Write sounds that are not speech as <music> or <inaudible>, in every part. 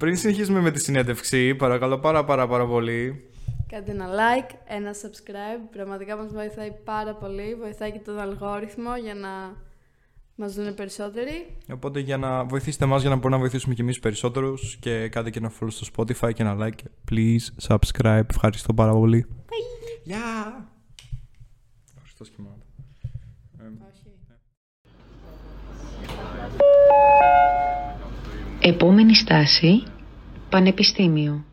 Πριν συνεχίσουμε με τη συνέντευξη, παρακαλώ πάρα πάρα πάρα πολύ. Κάντε ένα like, ένα subscribe. Πραγματικά μας βοηθάει πάρα πολύ. Βοηθάει και τον αλγόριθμο για να μας δουν περισσότεροι. Οπότε για να βοηθήσετε εμάς για να μπορούμε να βοηθήσουμε και εμείς περισσότερους και κάντε και ένα follow στο Spotify και ένα like. Please subscribe. Ευχαριστώ πάρα πολύ. Bye. Γεια! Ευχαριστώ σχημάτα. Επόμενη στάση, Πανεπιστήμιο.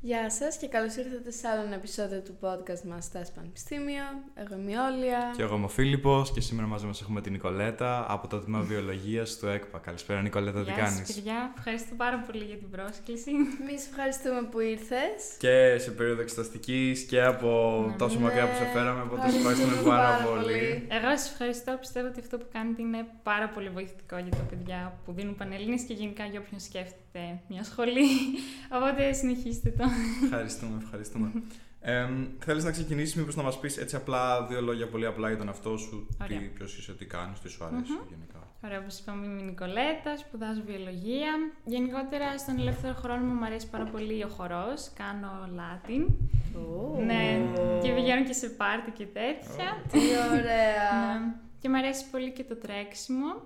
Γεια σας και καλώς ήρθατε σε άλλο ένα επεισόδιο του podcast μας στα Πανεπιστήμιο. Εγώ είμαι η Όλια. Και εγώ είμαι ο Φίλιππος και σήμερα μαζί μας έχουμε την Νικολέτα από το Τμήμα Βιολογίας του ΕΚΠΑ. Καλησπέρα Νικολέτα, τι Γεια κάνεις; σας παιδιά, ευχαριστώ πάρα πολύ για την πρόσκληση. Εμείς ευχαριστούμε που ήρθες. Και σε περίοδο εξεταστικής και από Ναι. τόσο μακριά που σε φέραμε, οπότε σε Ευχαριστούμε ευχαριστούμε πάρα, πάρα πολύ. πολύ. Εγώ σας ευχαριστώ, πιστεύω ότι αυτό που κάνετε είναι πάρα πολύ βοηθητικό για τα παιδιά που δίνουν πανελλήνες και γενικά για όποιον σκέφτεται μια σχολή. <laughs> Οπότε συνεχίστε το. Ευχαριστούμε, ευχαριστούμε. Ε, θέλεις να ξεκινήσεις μήπως να μας πεις έτσι απλά δύο λόγια πολύ απλά για τον εαυτό σου, τι, Ωραία. ποιος είσαι, τι κάνεις, τι σου αρέσει γενικά. Ωραία, όπως είπαμε είμαι η Νικολέτα, σπουδάζω βιολογία. Γενικότερα στον ελεύθερο χρόνο μου μου αρέσει πάρα πολύ ο χορός, κάνω Latin. Ναι, και πηγαίνω και σε πάρτι και τέτοια. Τι ωραία. Ναι. Και μου αρέσει πολύ και το τρέξιμο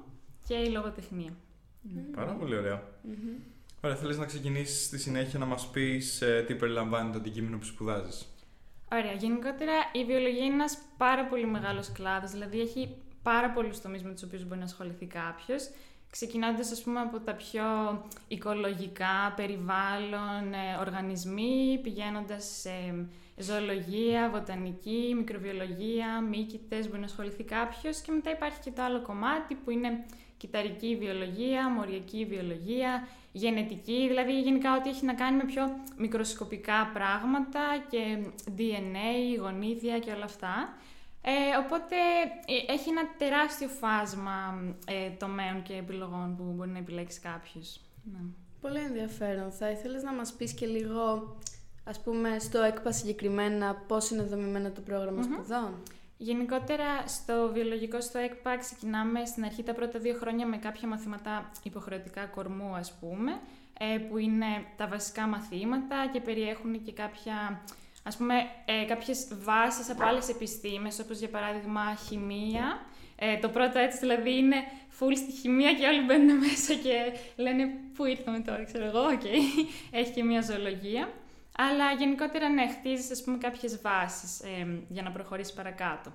και η λογοτεχνία. Πάρα πολύ ωραία. Ωραία, θέλεις να ξεκινήσεις στη συνέχεια να μας πεις ε, τι περιλαμβάνει το αντικείμενο που σπουδάζεις; Ωραία. Γενικότερα η βιολογία είναι ένας πάρα πολύ μεγάλος κλάδος. Δηλαδή έχει πάρα πολλούς τομείς με τους οποίους μπορεί να ασχοληθεί κάποιος. Ξεκινώντας, ας πούμε, από τα πιο οικολογικά, περιβάλλον, ε, οργανισμοί, πηγαίνοντας σε ζωολογία, βοτανική, μικροβιολογία, μύκητες, μπορεί να ασχοληθεί κάποιος. Και μετά υπάρχει και το άλλο κομμάτι που είναι κυταρική βιολογία, μοριακή βιολογία, γενετική, δηλαδή γενικά ό,τι έχει να κάνει με πιο μικροσκοπικά πράγματα και DNA, γονίδια και όλα αυτά. Ε, οπότε ε, έχει ένα τεράστιο φάσμα ε, τομέων και επιλογών που μπορεί να επιλέξει κάποιος. Ναι. Πολύ ενδιαφέρον. Θα ήθελες να μας πεις και λίγο, ας πούμε, στο ΕΚΠΑ συγκεκριμένα, πώς είναι δομημένο το πρόγραμμα σπουδών; Γενικότερα στο βιολογικό στο ΕΚΠΑ ξεκινάμε στην αρχή τα πρώτα δύο χρόνια με κάποια μαθήματα υποχρεωτικά κορμού ας πούμε, ε, που είναι τα βασικά μαθήματα και περιέχουν και κάποια, ας πούμε, ε, κάποιες βάσεις από άλλες επιστήμες, όπως για παράδειγμα χημεία. Ε, το πρώτο έτσι δηλαδή είναι full στη χημεία και όλοι μπαίνουν μέσα και λένε πού ήρθαμε τώρα, ξέρω εγώ, οκ. <laughs> Έχει και μια ζωολογία. Αλλά γενικότερα ναι, χτίζεις ας πούμε κάποιες βάσεις ε, για να προχωρήσεις παρακάτω.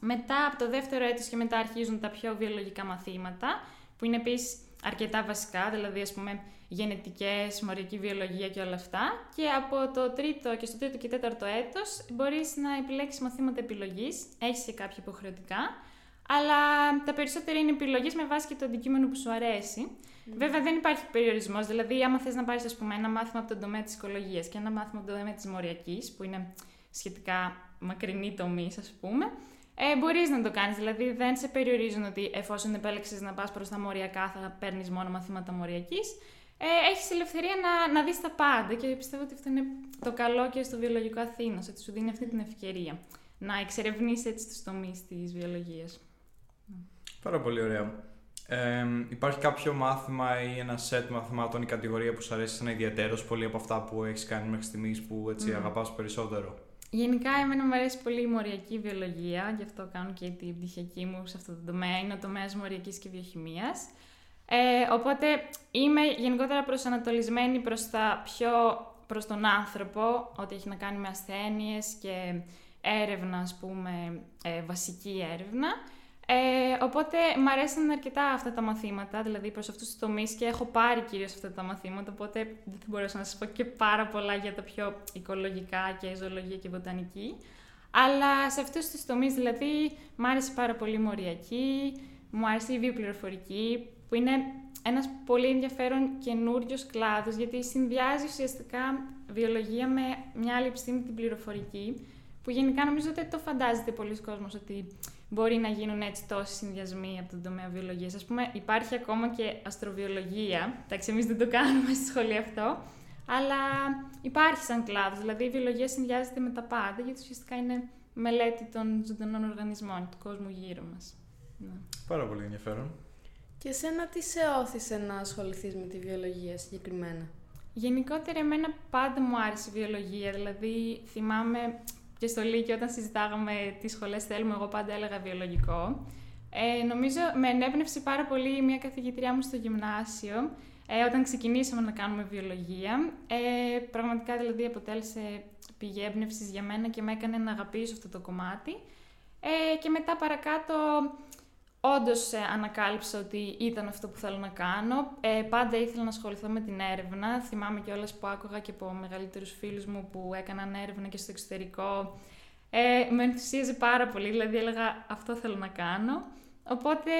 Μετά από το δεύτερο έτος και μετά αρχίζουν τα πιο βιολογικά μαθήματα, που είναι επίσης αρκετά βασικά, δηλαδή ας πούμε γενετικές, μοριακή βιολογία και όλα αυτά. Και από το τρίτο και στο τρίτο και τέταρτο έτος μπορείς να επιλέξεις μαθήματα επιλογής, έχεις και κάποια υποχρεωτικά, αλλά τα περισσότερα είναι επιλογές με βάση και το αντικείμενο που σου αρέσει. Βέβαια δεν υπάρχει περιορισμός, δηλαδή άμα θες να πάρεις ας πούμε, ένα μάθημα από τον τομέα της οικολογίας και ένα μάθημα από τον τομέα της μοριακής, που είναι σχετικά μακρινή τομή, ας πούμε, ε, μπορείς να το κάνεις. Δηλαδή δεν σε περιορίζουν ότι εφόσον επέλεξες να πας προς τα μοριακά θα παίρνεις μόνο μαθήματα μοριακής. Ε, έχεις ελευθερία να, να δεις τα πάντα και πιστεύω ότι αυτό είναι το καλό και στο βιολογικό Αθήνας, ότι σου δίνει αυτή την ευκαιρία να εξερευνήσεις έτσι τους τομείς της βιολογίας. Πάρα πολύ ωραία. Ε, υπάρχει κάποιο μάθημα ή ένα σετ μαθημάτων ή κατηγορία που σου αρέσει ένα ιδιαίτερος πολύ από αυτά που έχεις κάνει μέχρι στιγμής που έτσι Μμμ. αγαπάς περισσότερο; Γενικά, εμένα μου αρέσει πολύ η μοριακή βιολογία, γι' αυτό κάνω και την πτυχιακή μου σε αυτό το τομέα. Είναι ο τομέας μοριακής και βιοχημίας. Ε, οπότε είμαι γενικότερα προσανατολισμένη προς, τα πιο, προς τον άνθρωπο, ό,τι έχει να κάνει με ασθένειες και έρευνα, ας πούμε, ε, βασική έρευνα. Ε, οπότε μου αρέσουν αρκετά αυτά τα μαθήματα, δηλαδή προς αυτούς τους τομείς και έχω πάρει κυρίως αυτά τα μαθήματα, οπότε δεν θα μπορέσω να σας πω και πάρα πολλά για τα πιο οικολογικά και ζωολογία και βοτανική. Αλλά σε αυτούς τους τομείς δηλαδή μου άρεσε πάρα πολύ η μοριακή, μου άρεσε η βιοπληροφορική, που είναι ένας πολύ ενδιαφέρον καινούριος κλάδος, γιατί συνδυάζει ουσιαστικά βιολογία με μια άλλη επιστήμη, την πληροφορική, που γενικά νομίζω ότι δεν το φαντάζεται πολλοί κόσμος ότι μπορεί να γίνουν έτσι τόσοι συνδυασμοί από τον τομέα βιολογίας. Ας πούμε, υπάρχει ακόμα και αστροβιολογία. Εντάξει, εμείς δεν το κάνουμε στη σχολή αυτό. Αλλά υπάρχει σαν κλάδος. Δηλαδή, η βιολογία συνδυάζεται με τα πάντα, γιατί ουσιαστικά είναι μελέτη των ζωντανών οργανισμών, του κόσμου γύρω μας. Ναι. Πάρα πολύ ενδιαφέρον. Και σένα τι σε όθησε να ασχοληθείς με τη βιολογία συγκεκριμένα; Γενικότερα εμένα πάντα μου άρεσε η βιολογία, δηλαδή θυμάμαι και στο Λύκειο όταν συζητάγαμε τις σχολές θέλουμε, εγώ πάντα έλεγα βιολογικό. Ε, νομίζω με ενέπνευσε πάρα πολύ μια καθηγητριά μου στο γυμνάσιο, ε, όταν ξεκινήσαμε να κάνουμε βιολογία. Ε, πραγματικά δηλαδή αποτέλεσε πηγή έμπνευσης για μένα και με έκανε να αγαπήσω αυτό το κομμάτι. Ε, και μετά παρακάτω όντως ε, ανακάλυψα ότι ήταν αυτό που θέλω να κάνω. Ε, πάντα ήθελα να ασχοληθώ με την έρευνα. Θυμάμαι κιόλας που άκουγα και από μεγαλύτερους φίλους μου που έκαναν έρευνα και στο εξωτερικό. Ε, με ενθουσίαζε πάρα πολύ, δηλαδή έλεγα αυτό θέλω να κάνω. Οπότε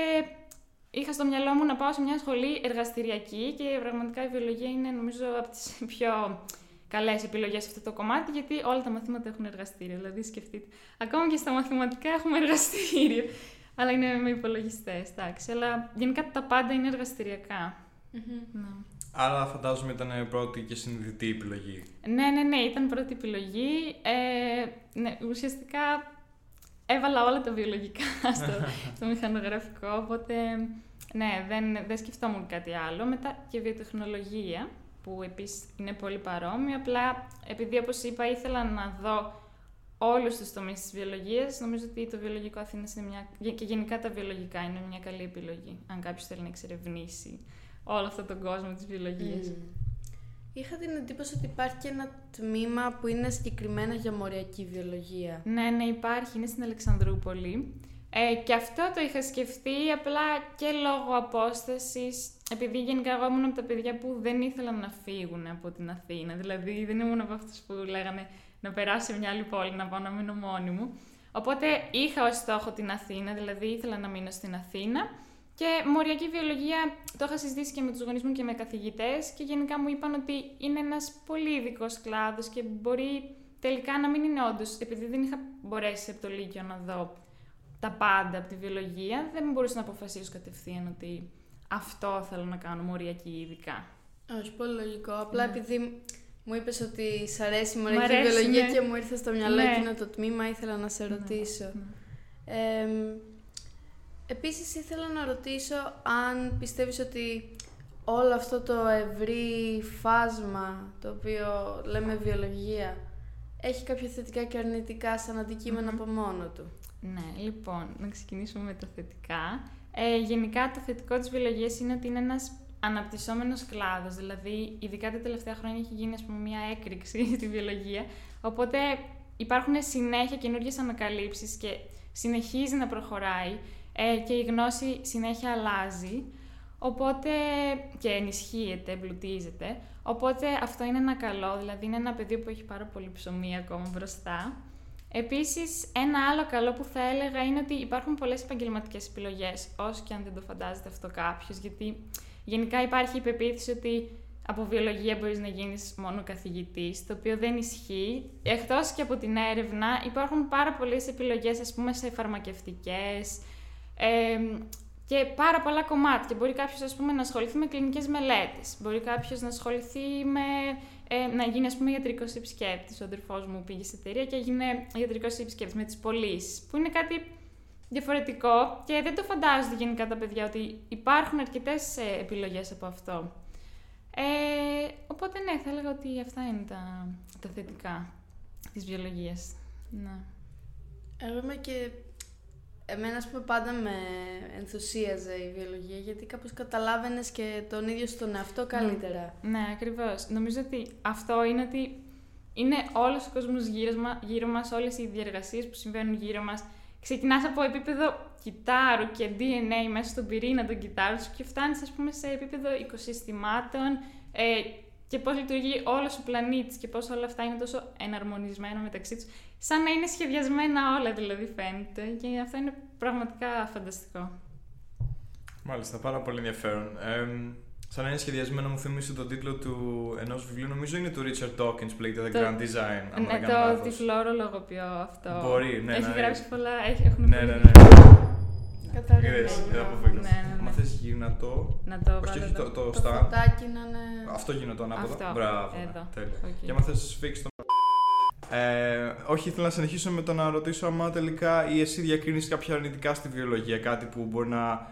είχα στο μυαλό μου να πάω σε μια σχολή εργαστηριακή και πραγματικά η βιολογία είναι νομίζω από τις <laughs> πιο καλές επιλογές σε αυτό το κομμάτι, γιατί όλα τα μαθήματα έχουν εργαστήριο. Δηλαδή, σκεφτείτε. Ακόμα και στα μαθηματικά έχουμε εργαστήριο. Αλλά είναι με υπολογιστές, εντάξει. Αλλά γενικά τα πάντα είναι εργαστηριακά. Mm-hmm. Ναι. Άρα φαντάζομαι ήταν πρώτη και συνειδητή επιλογή. Ναι, ναι, ναι, ήταν πρώτη επιλογή. Ε, ναι, ουσιαστικά έβαλα όλα τα βιολογικά <laughs> στο, στο μηχανογραφικό, οπότε ναι, δεν, δεν σκεφτόμουν κάτι άλλο. Μετά και βιοτεχνολογία, που επίσης είναι πολύ παρόμοια, απλά επειδή όπως είπα ήθελα να δω όλους τους τομείς της βιολογίας, νομίζω ότι το βιολογικό Αθήνας είναι μια... και γενικά τα βιολογικά είναι μια καλή επιλογή, αν κάποιος θέλει να εξερευνήσει όλο αυτόν τον κόσμο της βιολογίας. Είχα την εντύπωση ότι υπάρχει και ένα τμήμα που είναι συγκεκριμένα για μοριακή βιολογία. Ναι, ναι, υπάρχει. Είναι στην Αλεξανδρούπολη. Ε, και αυτό το είχα σκεφτεί απλά και λόγω απόστασης, επειδή γενικά εγώ ήμουν από τα παιδιά που δεν ήθελαν να φύγουν από την Αθήνα. Δηλαδή δεν ήμουν από αυτούς που λέγανε να περάσω σε μια άλλη πόλη, να πάω να μείνω μόνη μου. Οπότε είχα ως στόχο την Αθήνα, δηλαδή ήθελα να μείνω στην Αθήνα. Και μοριακή βιολογία το είχα συζητήσει και με τους γονείς μου και με καθηγητές και γενικά μου είπαν ότι είναι ένας πολύ ειδικός κλάδος και μπορεί τελικά να μην είναι όντως, επειδή δεν είχα μπορέσει από το Λύκειο να δω τα πάντα από τη βιολογία, δεν μπορούσα να αποφασίσω κατευθείαν ότι αυτό θέλω να κάνω μοριακή ειδικά. Όχι, πολύ λογικό. Απλά ναι. επειδή μου είπες ότι σ' αρέσει η μοριακή βιολογία ναι. και μου ήρθε στο μυαλό ναι. εκείνο το τμήμα, ήθελα να σε ναι, ρωτήσω. Ναι. Ε, επίσης ήθελα να ρωτήσω αν πιστεύεις ότι όλο αυτό το ευρύ φάσμα το οποίο λέμε βιολογία έχει κάποια θετικά και αρνητικά σαν αντικειμενο από μόνο του; Ναι, λοιπόν, να ξεκινήσουμε με τα θετικά. Ε, γενικά το θετικό της βιολογίας είναι ότι είναι ένας αναπτυσσόμενος κλάδος, δηλαδή ειδικά τα τελευταία χρόνια έχει γίνει ας πούμε, μια έκρηξη <laughs> στη βιολογία, οπότε υπάρχουν συνέχεια καινούργιες ανακαλύψεις και συνεχίζει να προχωράει ε, και η γνώση συνέχεια αλλάζει, οπότε και ενισχύεται, εμπλουτίζεται, οπότε αυτό είναι ένα καλό, δηλαδή είναι ένα πεδίο που έχει πάρα πολύ ψωμί ακόμα μπροστά. Επίσης, ένα άλλο καλό που θα έλεγα είναι ότι υπάρχουν πολλές επαγγελματικές επιλογές, όσο και αν δεν το φαντάζεται αυτό κάποιος, γιατί γενικά υπάρχει η πεποίθηση ότι από βιολογία μπορείς να γίνεις μόνο καθηγητής, το οποίο δεν ισχύει. Εκτός και από την έρευνα υπάρχουν πάρα πολλές επιλογές, ας πούμε, σε φαρμακευτικές ε, και πάρα πολλά κομμάτια. Μπορεί κάποιος, πούμε, να ασχοληθεί με κλινικές μελέτες, μπορεί κάποιος να ασχοληθεί με ε, να γίνει ας πούμε ιατρικό επισκέπτης. Ο αδερφός μου πήγε σε εταιρεία και έγινε ιατρικό επισκέπτης με τις πωλήσεις. Που είναι κάτι διαφορετικό και δεν το φαντάζονται γενικά τα παιδιά ότι υπάρχουν αρκετές ε, επιλογές από αυτό. Ε, οπότε ναι, θα έλεγα ότι αυτά είναι τα, τα θετικά της βιολογίας. Ναι. Εγώ είμαι και Εμένα, ας πούμε, πάντα με ενθουσίαζε η βιολογία, γιατί κάπως καταλάβαινες και τον ίδιο στον εαυτό καλύτερα. Ναι, ναι ακριβώς. Νομίζω ότι αυτό είναι ότι είναι όλος ο κόσμος γύρω, μα, γύρω μας, όλες οι διεργασίες που συμβαίνουν γύρω μας. Ξεκινάς από επίπεδο κυτάρου και DNA μέσα στον πυρήνα των κυτάρων σου και φτάνεις, ας πούμε, σε επίπεδο οικοσυστημάτων ε, και πώς λειτουργεί όλος ο πλανήτης και πώς όλα αυτά είναι τόσο εναρμονισμένα μεταξύ τους σαν να είναι σχεδιασμένα όλα δηλαδή φαίνεται και αυτό είναι πραγματικά φανταστικό. Μάλιστα, πάρα πολύ ενδιαφέρον. Ε, σαν να είναι σχεδιασμένο μου θυμίσει τον τίτλο του ενός βιβλίου, νομίζω είναι του Richard Dawkins που λέγεται The Grand Design. Ναι, το τυφλό λογοποιώ αυτό. Μπορεί, ναι. Έχει ναι, γράψει πολλά, έχει, έχουν ναι, ναι, ναι. Κατάλαβα. Δεν αποφεύγω. Αν θες γύρνα το. Να το βάλω. Το, το, το φωτάκι να είναι. Αυτό γίνονται ανάποδα. Αυτό. Μπράβο. Εδώ. Τέλεια. Okay. Και αν θες σφίξει το ε, όχι, ήθελα να συνεχίσω με το να ρωτήσω άμα τελικά ή εσύ διακρίνεις κάποια αρνητικά στη βιολογία, κάτι που μπορεί να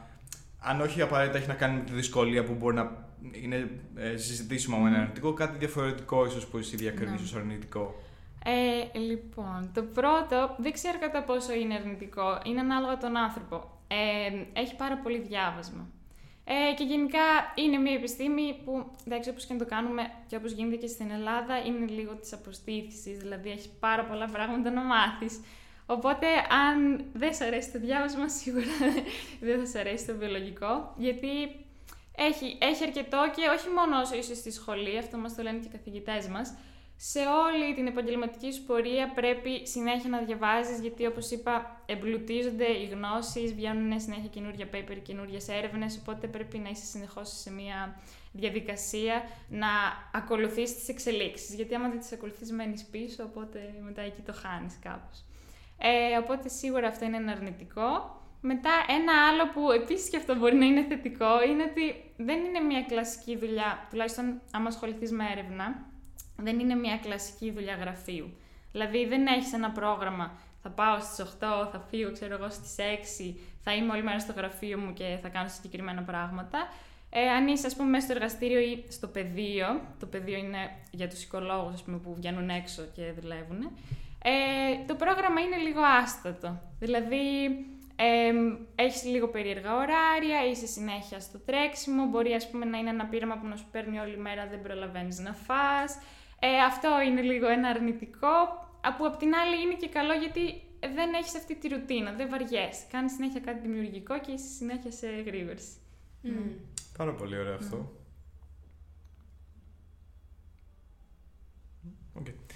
αν όχι απαραίτητα έχει να κάνει με τη δυσκολία που μπορεί να είναι ε, συζητήσιμο με ένα αρνητικό, κάτι διαφορετικό ίσως που εσύ διακρίνεις ως αρνητικό. Ε, λοιπόν, το πρώτο δεν ξέρω κατά πόσο είναι αρνητικό, είναι ανάλογα τον άνθρωπο. Ε, έχει πάρα πολύ διάβασμα. Ε, και γενικά είναι μια επιστήμη που, εντάξει, όπως και να το κάνουμε και όπως γίνεται και στην Ελλάδα, είναι λίγο της αποστήθησης, δηλαδή έχει πάρα πολλά πράγματα να μάθεις. Οπότε, αν δεν σε αρέσει το διάβασμα, <laughs> σίγουρα δεν θα σε αρέσει το βιολογικό, γιατί έχει, έχει αρκετό και όχι μόνο όσο είσαι στη σχολή, αυτό μας το λένε και οι καθηγητές μας, σε όλη την επαγγελματική σου πορεία πρέπει συνέχεια να διαβάζεις, γιατί όπως είπα εμπλουτίζονται οι γνώσεις, βγαίνουν συνέχεια καινούργια paper, καινούργιες έρευνες, οπότε πρέπει να είσαι συνεχώς σε μια διαδικασία να ακολουθείς τις εξελίξεις, γιατί άμα δεν τις ακολουθείς μένεις πίσω, οπότε μετά εκεί το χάνεις κάπως. Ε, οπότε σίγουρα αυτό είναι ένα αρνητικό. Μετά ένα άλλο που επίσης και αυτό μπορεί να είναι θετικό είναι ότι δεν είναι μια κλασική δουλειά, τουλάχιστον άμα ασχοληθείς με έρευνα, δεν είναι μια κλασική δουλειά γραφείου. Δηλαδή δεν έχεις ένα πρόγραμμα, θα πάω στις 8, θα φύγω ξέρω εγώ στις 6, θα είμαι όλη μέρα στο γραφείο μου και θα κάνω συγκεκριμένα πράγματα. Ε, αν είσαι, ας πούμε, μέσα στο εργαστήριο ή στο πεδίο, το πεδίο είναι για τους οικολόγους, ας πούμε, που βγαίνουν έξω και δουλεύουν, ε, το πρόγραμμα είναι λίγο άστατο. Δηλαδή, ε, έχεις λίγο περίεργα ωράρια, είσαι συνέχεια στο τρέξιμο, μπορεί ας πούμε να είναι ένα πείραμα που να σου παίρνει όλη μέρα, δεν προλαβαίνεις να φας. Ε, αυτό είναι λίγο ένα αρνητικό, που απ' την άλλη είναι και καλό γιατί δεν έχεις αυτή τη ρουτίνα, δεν βαριέσαι. Κάνεις συνέχεια κάτι δημιουργικό και είσαι συνέχεια σε γρήγορση. Mm. Πάρα πολύ ωραίο αυτό. Okay.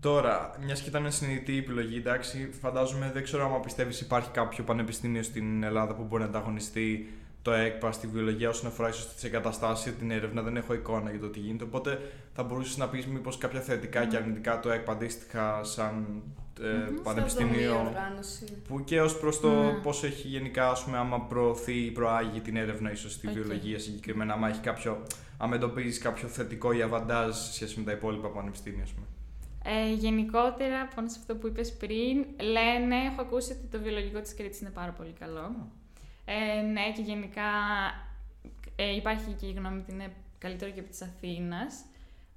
Τώρα, μιας και ήταν συνειδητή η επιλογή, εντάξει, φαντάζομαι, δεν ξέρω αν πιστεύεις υπάρχει κάποιο πανεπιστήμιο στην Ελλάδα που μπορεί να ανταγωνιστεί το ΕΚΠΑ στη βιολογία όσον αφορά ίσως τις εγκαταστάσεις, την έρευνα. Δεν έχω εικόνα για το τι γίνεται. Οπότε θα μπορούσες να πεις μήπως κάποια θετικά και αρνητικά το ΕΚΠΑ αντίστοιχα σαν ε, πανεπιστήμιο. Που και ως προς το ναι. πώς έχει γενικά, ας πούμε, άμα προωθεί ή προάγει την έρευνα, ίσως στη βιολογία συγκεκριμένα, άμα έχει κάποιο. Αν εντοπίζεις κάποιο θετικό ή αβαντάζ σε σχέση με τα υπόλοιπα πανεπιστήμια, ας πούμε. Ε, γενικότερα, πάνω σε αυτό που είπες πριν, λένε, έχω ακούσει ότι το βιολογικό της Κρήτης είναι πάρα πολύ καλό. Ε, ναι, και γενικά ε, υπάρχει και η γνώμη ότι είναι καλύτερο και από της Αθήνας.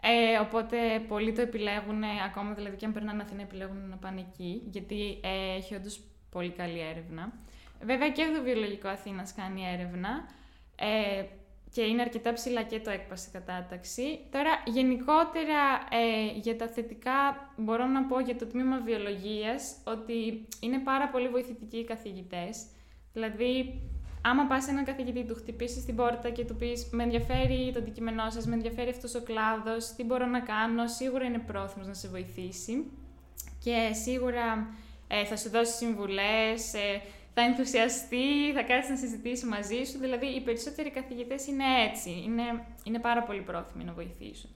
Ε, οπότε πολλοί το επιλέγουν, ακόμα δηλαδή και αν περνάνε Αθήνα επιλέγουν να πάνε εκεί, γιατί ε, έχει όντως πολύ καλή έρευνα. Βέβαια και το βιολογικό Αθήνας κάνει έρευνα ε, και είναι αρκετά ψηλά και το έκπαση κατάταξη. Τώρα, γενικότερα ε, για τα θετικά μπορώ να πω για το τμήμα βιολογίας ότι είναι πάρα πολύ βοηθητικοί οι καθηγητές. Δηλαδή, άμα πας σε έναν καθηγητή, του χτυπήσεις την πόρτα και του πεις: Με ενδιαφέρει το αντικείμενό σας, με ενδιαφέρει αυτός ο κλάδος, τι μπορώ να κάνω, σίγουρα είναι πρόθυμος να σε βοηθήσει. Και σίγουρα ε, θα σου δώσει συμβουλές, ε, θα ενθουσιαστεί, θα κάτσει να συζητήσει μαζί σου. Δηλαδή, οι περισσότεροι καθηγητές είναι έτσι. Είναι, είναι πάρα πολύ πρόθυμοι να βοηθήσουν.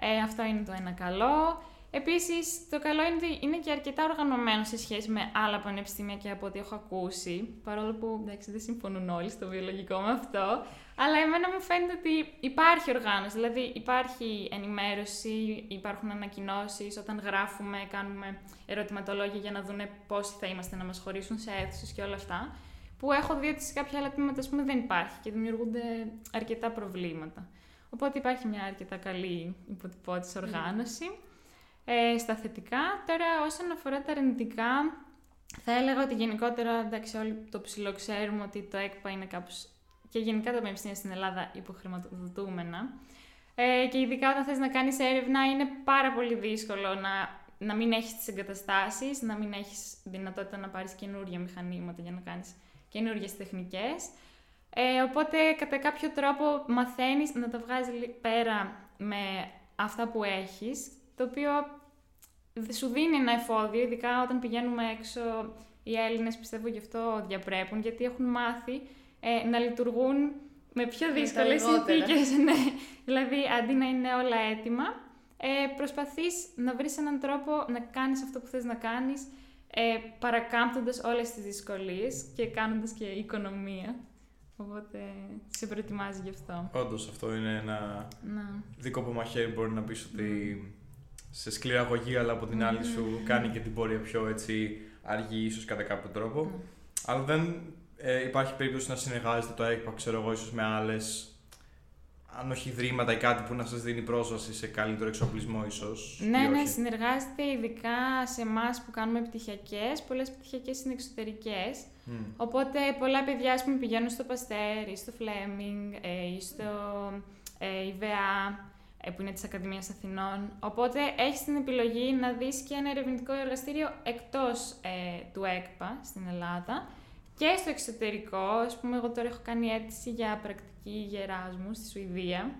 Ε, αυτό είναι το ένα καλό. Επίσης, το καλό είναι ότι είναι και αρκετά οργανωμένο σε σχέση με άλλα πανεπιστήμια και από ό,τι έχω ακούσει. Παρόλο που εντάξει, δεν συμφωνούν όλοι στο βιολογικό με αυτό. Αλλά εμένα μου φαίνεται ότι υπάρχει οργάνωση. Δηλαδή, υπάρχει ενημέρωση, υπάρχουν ανακοινώσεις. Όταν γράφουμε, κάνουμε ερωτηματολόγια για να δουν πόσοι θα είμαστε να μας χωρίσουν σε αίθουσες και όλα αυτά. Που έχω δει ότι σε κάποια άλλα τμήματα πούμε, δεν υπάρχει και δημιουργούνται αρκετά προβλήματα. Οπότε υπάρχει μια αρκετά καλή υποτυπώτηση οργάνωση ε, στα θετικά. Τώρα, όσον αφορά τα αρνητικά, θα έλεγα ότι γενικότερα, εντάξει, όλοι το ψηλοξέρουμε ότι το ΕΚΠΑ είναι κάπως και γενικά τα πανεπιστήμια στην Ελλάδα υποχρηματοδοτούμενα. Ε, και ειδικά όταν θες να κάνεις έρευνα είναι πάρα πολύ δύσκολο να, να μην έχεις τις εγκαταστάσεις, να μην έχεις δυνατότητα να πάρεις καινούργια μηχανήματα για να κάνεις καινούργιες τεχνικές. Ε, οπότε κατά κάποιο τρόπο μαθαίνεις να τα βγάζεις πέρα με αυτά που έχεις το οποίο σου δίνει ένα εφόδιο, ειδικά όταν πηγαίνουμε έξω. Οι Έλληνες πιστεύω γι' αυτό διαπρέπουν, γιατί έχουν μάθει ε, να λειτουργούν με πιο δύσκολες συνθήκες. <laughs> ναι. Δηλαδή, αντί να είναι όλα έτοιμα, ε, προσπαθείς να βρεις έναν τρόπο να κάνεις αυτό που θες να κάνεις, ε, παρακάμπτοντας όλες τις δυσκολίες και κάνοντας και οικονομία. Οπότε σε προετοιμάζει γι' αυτό. Όντως, αυτό είναι ένα να. δικό που μαχαίρι μπορεί να πεις ότι σε σκληραγωγή, αλλά από την άλλη σου κάνει και την πορεία πιο έτσι αργή, ίσως κατά κάποιο τρόπο. Mm. Αλλά δεν ε, υπάρχει περίπτωση να συνεργάζεται το ΕΚΠΑ, ξέρω εγώ, ίσως με άλλες αν όχι ιδρύματα ή κάτι που να σας δίνει πρόσβαση σε καλύτερο εξοπλισμό ίσως. Ναι, ναι, συνεργάζεται ειδικά σε εμάς που κάνουμε πτυχιακές. Πολλές πτυχιακές είναι εξωτερικές. Οπότε πολλά παιδιά ας πούμε, πηγαίνουν στο Παστέρ ή στο Φλέμινγκ ε, ή στο ε, ΙΒΑ ε, που είναι της Ακαδημίας Αθηνών. Οπότε έχεις την επιλογή να δεις και ένα ερευνητικό εργαστήριο εκτός ε, του ΕΚΠΑ στην Ελλάδα και στο εξωτερικό. Ας πούμε, εγώ τώρα έχω κάνει αίτηση για πρακτική γεράσμου στη Σουηδία.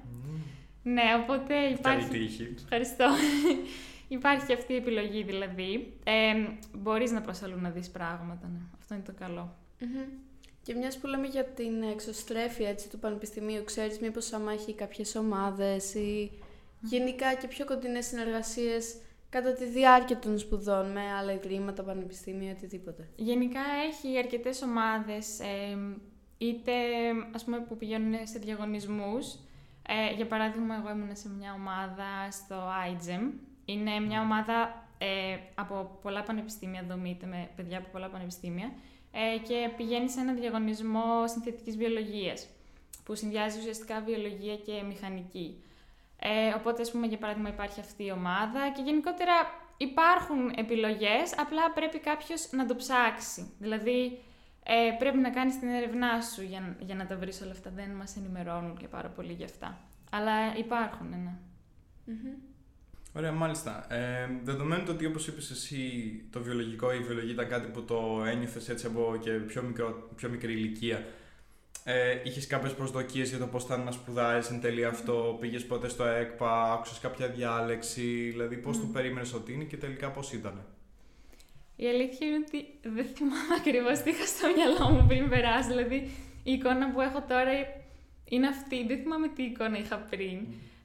Ναι, οπότε υπάρχει... Καλή τύχη. Ευχαριστώ. <laughs> υπάρχει αυτή η επιλογή δηλαδή. Ε, μπορείς να πας αλλού να δεις πράγματα, ναι. Αυτό είναι το καλο Και μιας που λέμε για την εξωστρέφεια έτσι, του Πανεπιστημίου, ξέρεις μήπως άμα έχει κάποιες ομάδες ή γενικά και πιο κοντινές συνεργασίες κατά τη διάρκεια των σπουδών με άλλα ιδρύματα, πανεπιστήμια, οτιδήποτε. Γενικά έχει αρκετές ομάδες, ε, είτε ας πούμε που πηγαίνουν σε διαγωνισμούς. Ε, για παράδειγμα, εγώ ήμουν σε μια ομάδα στο iGEM. Είναι μια ομάδα ε, από πολλά πανεπιστήμια, δομείται με παιδιά από πολλά πανεπιστήμια ε, και πηγαίνει σε ένα διαγωνισμό συνθετικής βιολογίας που συνδυάζει ουσιαστικά βιολογία και μηχανική. Ε, οπότε, ας πούμε, για παράδειγμα, υπάρχει αυτή η ομάδα και γενικότερα υπάρχουν επιλογές, απλά πρέπει κάποιος να το ψάξει. Δηλαδή, ε, πρέπει να κάνεις την έρευνά σου για, για να τα βρεις όλα αυτά. Δεν μας ενημερώνουν και πάρα πολύ γι' αυτά. Αλλά υπάρχουν, ναι. Ωραία, μάλιστα. Ε, δεδομένου ότι όπως είπες εσύ το βιολογικό ή η βιολογία ήταν κάτι που το ένιωθες έτσι από και πιο, μικρό, πιο μικρή ηλικία, ε, Είχες κάποιες προσδοκίες για το πώς θα να σπουδάζει εν τέλει αυτό, πήγες ποτέ στο ΕΚΠΑ, άκουσες κάποια διάλεξη, δηλαδή πώς mm. το περίμενες ότι είναι και τελικά πώς ήταν; Η αλήθεια είναι ότι δεν θυμάμαι <laughs> ακριβώς τι είχα στο μυαλό μου πριν περάσει. Δηλαδή, η εικόνα που έχω τώρα είναι αυτή. Δεν θυμάμαι τι εικόνα είχα πριν.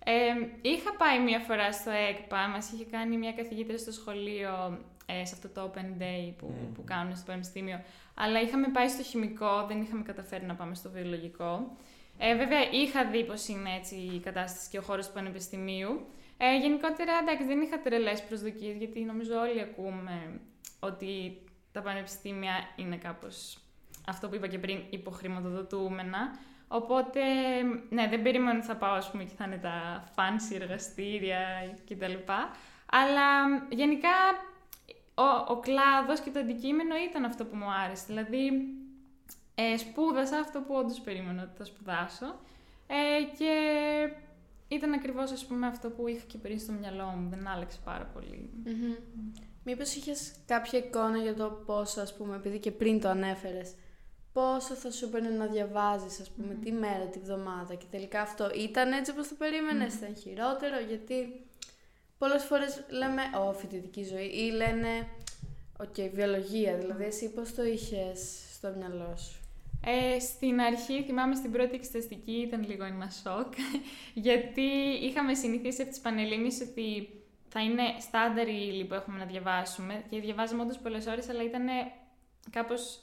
Ε, είχα πάει μία φορά στο ΕΚΠΑ, μας είχε κάνει μια καθηγήτρια στο σχολείο ε, σε αυτό το Open Day που, που κάνουν στο Πανεπιστήμιο. Αλλά είχαμε πάει στο χημικό, δεν είχαμε καταφέρει να πάμε στο βιολογικό. Ε, βέβαια, είχα δει πώς είναι έτσι η κατάσταση και ο χώρος του Πανεπιστημίου. Ε, γενικότερα, εντάξει, δεν είχα τρελές προσδοκίες, γιατί νομίζω όλοι ακούμε ότι τα πανεπιστήμια είναι κάπως αυτό που είπα και πριν, υποχρηματοδοτούμενα. Οπότε, ναι, δεν περίμενα ότι θα πάω, ας πούμε, και θα είναι τα fancy εργαστήρια κτλ. Αλλά γενικά ο, ο κλάδος και το αντικείμενο ήταν αυτό που μου άρεσε. Δηλαδή, ε, σπούδασα αυτό που όντως περίμενα ότι θα σπουδάσω ε, και ήταν ακριβώς ας πούμε αυτό που είχα και πριν στο μυαλό μου, δεν άλλαξε πάρα πολύ. Mm-hmm. Μήπως είχες κάποια εικόνα για το πόσο, ας πούμε, επειδή και πριν το ανέφερες, πόσο θα σου έπαιρνε να διαβάζεις, ας πούμε, τη μέρα, τη βδομάδα και τελικά αυτό ήταν έτσι όπως το περίμενες, ήταν χειρότερο, γιατί πολλές φορές λέμε «Ω, φοιτητική ζωή» ή λένε «OK, okay, βιολογία». Δηλαδή, εσύ πώς το είχες στο μυαλό σου; Ε, στην αρχή, θυμάμαι στην πρώτη εξεταστική, ήταν λίγο ένα σοκ, <laughs> γιατί είχαμε συνηθίσει από τις Πανελλήνιες ότι θα είναι στάνταρ η ύλη που έχουμε να διαβάσουμε και διαβάζαμε όντως πολλές ώρες, αλλά ήταν κάπως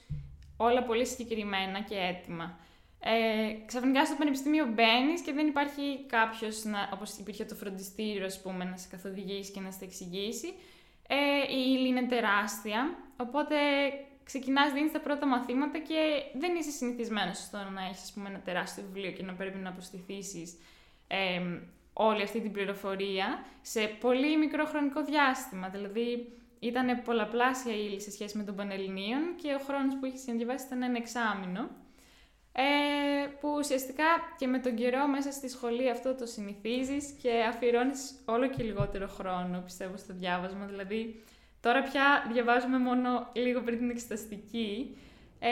όλα πολύ συγκεκριμένα και έτοιμα. Ε, ξαφνικά στο πανεπιστήμιο μπαίνεις και δεν υπάρχει κάποιος, όπως υπήρχε το φροντιστήριο, ας πούμε, να σε καθοδηγήσει και να σε εξηγήσει. Ε, η ύλη είναι τεράστια. Οπότε ξεκινάς, δίνεις τα πρώτα μαθήματα και δεν είσαι συνηθισμένος στο να έχεις ένα τεράστιο βιβλίο και να πρέπει να αποστηθήσεις ε, όλη αυτή την πληροφορία σε πολύ μικρό χρονικό διάστημα. Δηλαδή, ήταν πολλαπλάσια ύλη σε σχέση με τον Πανελληνίων και ο χρόνος που είχε να διαβάσει ήταν ένα εξάμεινο. Ε, που ουσιαστικά και με τον καιρό μέσα στη σχολή αυτό το συνηθίζεις και αφιερώνεις όλο και λιγότερο χρόνο, πιστεύω, στο διάβασμα. Δηλαδή, τώρα πια διαβάζουμε μόνο λίγο πριν την εξεταστική. Ε,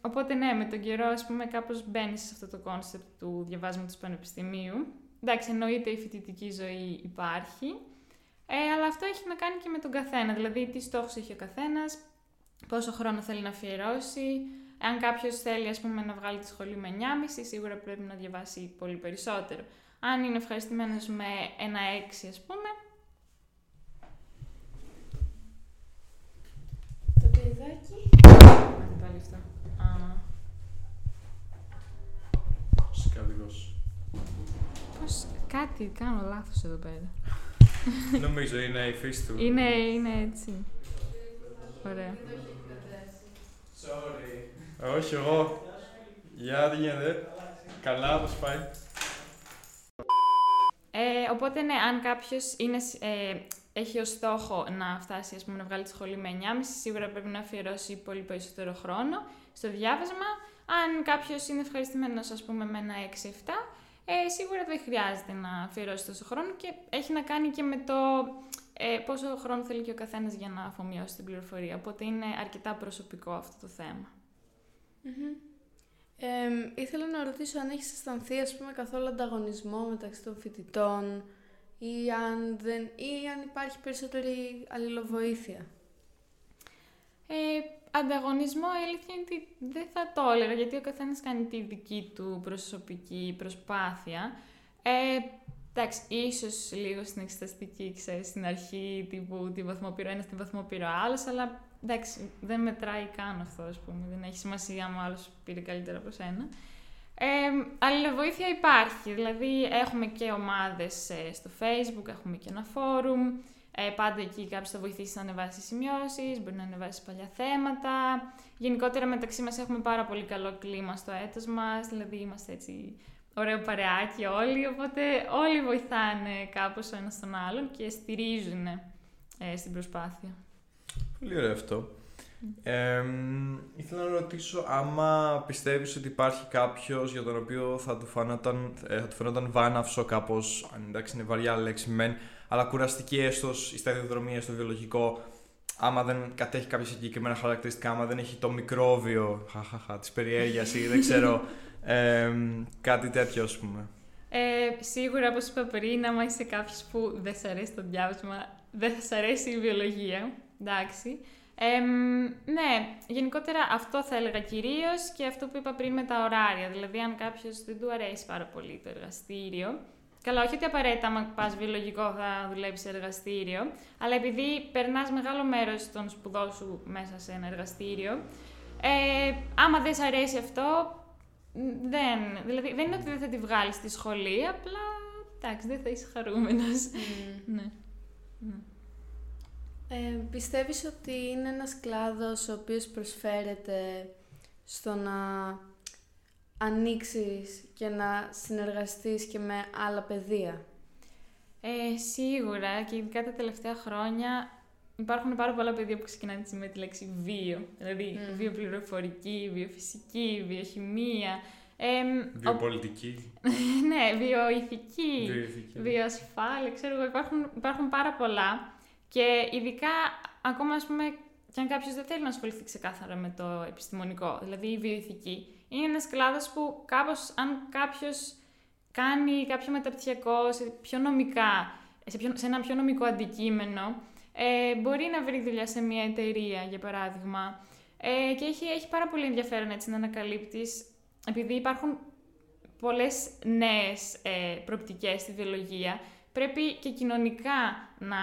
οπότε, ναι, με τον καιρό, ας πούμε, κάπως μπαίνει σε αυτό το κόνσεπτ του διαβάσματος πανεπιστημίου. Εντάξει, εννοείται η φοιτητική ζωή υπάρχει, ε, αλλά αυτό έχει να κάνει και με τον καθένα. Δηλαδή, τι στόχους έχει ο καθένας, πόσο χρόνο θέλει να αφιερώσει, αν κάποιος θέλει ας πούμε, να βγάλει τη σχολή με 9,5, σίγουρα πρέπει να διαβάσει πολύ περισσότερο. Αν είναι ευχαριστημένος με ένα 6, ας πούμε. Το παιδάκι. Πάλι αυτό. Σκάδικος. Πώς κάτι κάνω λάθος εδώ πέρα. Νομίζω είναι η φύση του. Είναι, είναι έτσι. Ωραία. Sorry. Όχι, εγώ. Γεια, τι γίνεται. Καλά, πώς πάει. Ε, οπότε, ναι, αν κάποιος ε, έχει ως στόχο να φτάσει ας πούμε, να βγάλει τη σχολή με 9,5, σίγουρα πρέπει να αφιερώσει πολύ περισσότερο χρόνο στο διάβασμα. Αν κάποιος είναι ευχαριστημένος, ας πούμε, με ένα 6-7, ε, σίγουρα δεν χρειάζεται να αφιερώσει τόσο χρόνο και έχει να κάνει και με το ε, πόσο χρόνο θέλει και ο καθένας για να αφομοιώσει την πληροφορία. Οπότε είναι αρκετά προσωπικό αυτό το θέμα. Ε, ήθελα να ρωτήσω αν έχεις αισθανθεί ας πούμε, καθόλου ανταγωνισμό μεταξύ των φοιτητών ή αν, δεν, ή αν υπάρχει περισσότερη αλληλοβοήθεια; Ε, ανταγωνισμό, η αλήθεια είναι ότι δεν θα το έλεγα, γιατί ο καθένας κάνει τη δική του προσωπική προσπάθεια. Ε, εντάξει, ίσως λίγο στην εξεταστική, ξέρεις, στην αρχή, τύπου τη βαθμοπήρω ένας, τη βαθμοπήρω άλλος, αλλά εντάξει, δεν μετράει καν αυτό, ας πούμε. Δεν έχει σημασία αν ο άλλος πήρε καλύτερα από σένα. Ε, αλληλοβοήθεια υπάρχει, δηλαδή έχουμε και ομάδες ε, στο facebook, έχουμε και ένα φόρουμ, ε, πάντα εκεί κάποιο θα βοηθήσει να ανεβάσεις σημειώσεις, μπορεί να ανεβάσεις παλιά θέματα. Γενικότερα μεταξύ μας έχουμε πάρα πολύ καλό κλίμα στο έτος μας, δηλαδή είμαστε έτσι ωραίο παρεάκι όλοι, οπότε όλοι βοηθάνε κάπως ο ένας τον άλλον και στηρίζουν ε, στην προσπάθεια. Πολύ ωραίο αυτό. Ε, ήθελα να ρωτήσω άμα πιστεύεις ότι υπάρχει κάποιος για τον οποίο θα του φανόταν, ε, θα του φανόταν βάναυσο κάπως, αν εντάξει είναι βαριά λέξη μεν, αλλά κουραστική έστω η σταδιοδρομία στο βιολογικό, άμα δεν κατέχει κάποια συγκεκριμένα χαρακτηριστικά, άμα δεν έχει το μικρόβιο χαχαχα, της περιέργειας ή δεν ξέρω, <laughs> ε, κάτι τέτοιο ας πούμε. Ε, σίγουρα, όπως είπα πριν, άμα είσαι κάποιος που δεν σ' αρέσει το διάβασμα, δεν θα σ' αρέσει η βιολογία, εντάξει. Ε, ναι, γενικότερα αυτό θα έλεγα κυρίως και αυτό που είπα πριν με τα ωράρια. Δηλαδή, αν κάποιος δεν του αρέσει πάρα πολύ το εργαστήριο, Καλά, όχι ότι απαραίτητα άμα πας βιολογικό θα δουλέψεις σε εργαστήριο, αλλά επειδή περνάς μεγάλο μέρος των σπουδών σου μέσα σε ένα εργαστήριο, ε, άμα δεν σ' αρέσει αυτό, δεν, δηλαδή, δεν είναι ότι δεν θα τη βγάλεις στη σχολή, απλά εντάξει, δεν θα είσαι χαρούμενος. <laughs> ναι. ναι. Ε, πιστεύεις ότι είναι ένας κλάδος ο οποίος προσφέρεται στο να ανοίξεις και να συνεργαστείς και με άλλα παιδεία. Ε, σίγουρα και ειδικά τα τελευταία χρόνια υπάρχουν πάρα πολλά παιδεία που ξεκινάνε με τη λέξη βίο. Δηλαδή mm. βιοπληροφορική, βιοφυσική, βιοχημία. Ε, Βιοπολιτική. <laughs> ναι, βιοειθική, βιοασφάλεια, ξέρω εγώ, υπάρχουν, υπάρχουν πάρα πολλά. Και ειδικά, ακόμα ας πούμε, και αν κάποιος δεν θέλει να ασχοληθεί ξεκάθαρα με το επιστημονικό, δηλαδή η βιοειθική, είναι ένας κλάδος που κάπως, αν κάποιος κάνει κάποιο μεταπτυχιακό σε, πιο νομικά, σε, πιο, σε ένα πιο νομικό αντικείμενο, ε, μπορεί να βρει δουλειά σε μια εταιρεία, για παράδειγμα. Ε, και έχει, έχει πάρα πολύ ενδιαφέρον έτσι να ανακαλύπτεις, επειδή υπάρχουν πολλές νέες ε, προπτικές στη βιολογία, πρέπει και κοινωνικά να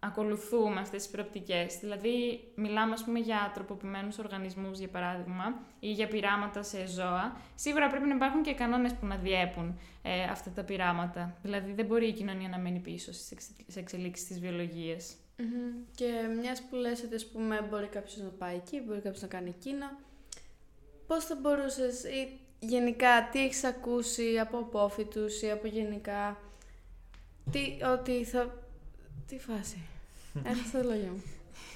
ακολουθούμε αυτές τις προοπτικές. Δηλαδή, μιλάμε, ας πούμε, για τροποποιημένους οργανισμούς, για παράδειγμα, ή για πειράματα σε ζώα. Σίγουρα πρέπει να υπάρχουν και κανόνες που να διέπουν ε, αυτά τα πειράματα. Δηλαδή, δεν μπορεί η κοινωνία να μένει πίσω στις εξελίξεις της βιολογίας. Mm-hmm. Και μιας που λες ότι, ας πούμε, μπορεί κάποιος να πάει εκεί, μπορεί κάποιος να κάνει εκείνο, πώς θα μπορούσες ή γενικά τι έχεις ακούσει από απόφοιτους ή από γενικά, τι, ότι θα τι φάση. <laughs> Έχασα τα λόγια μου.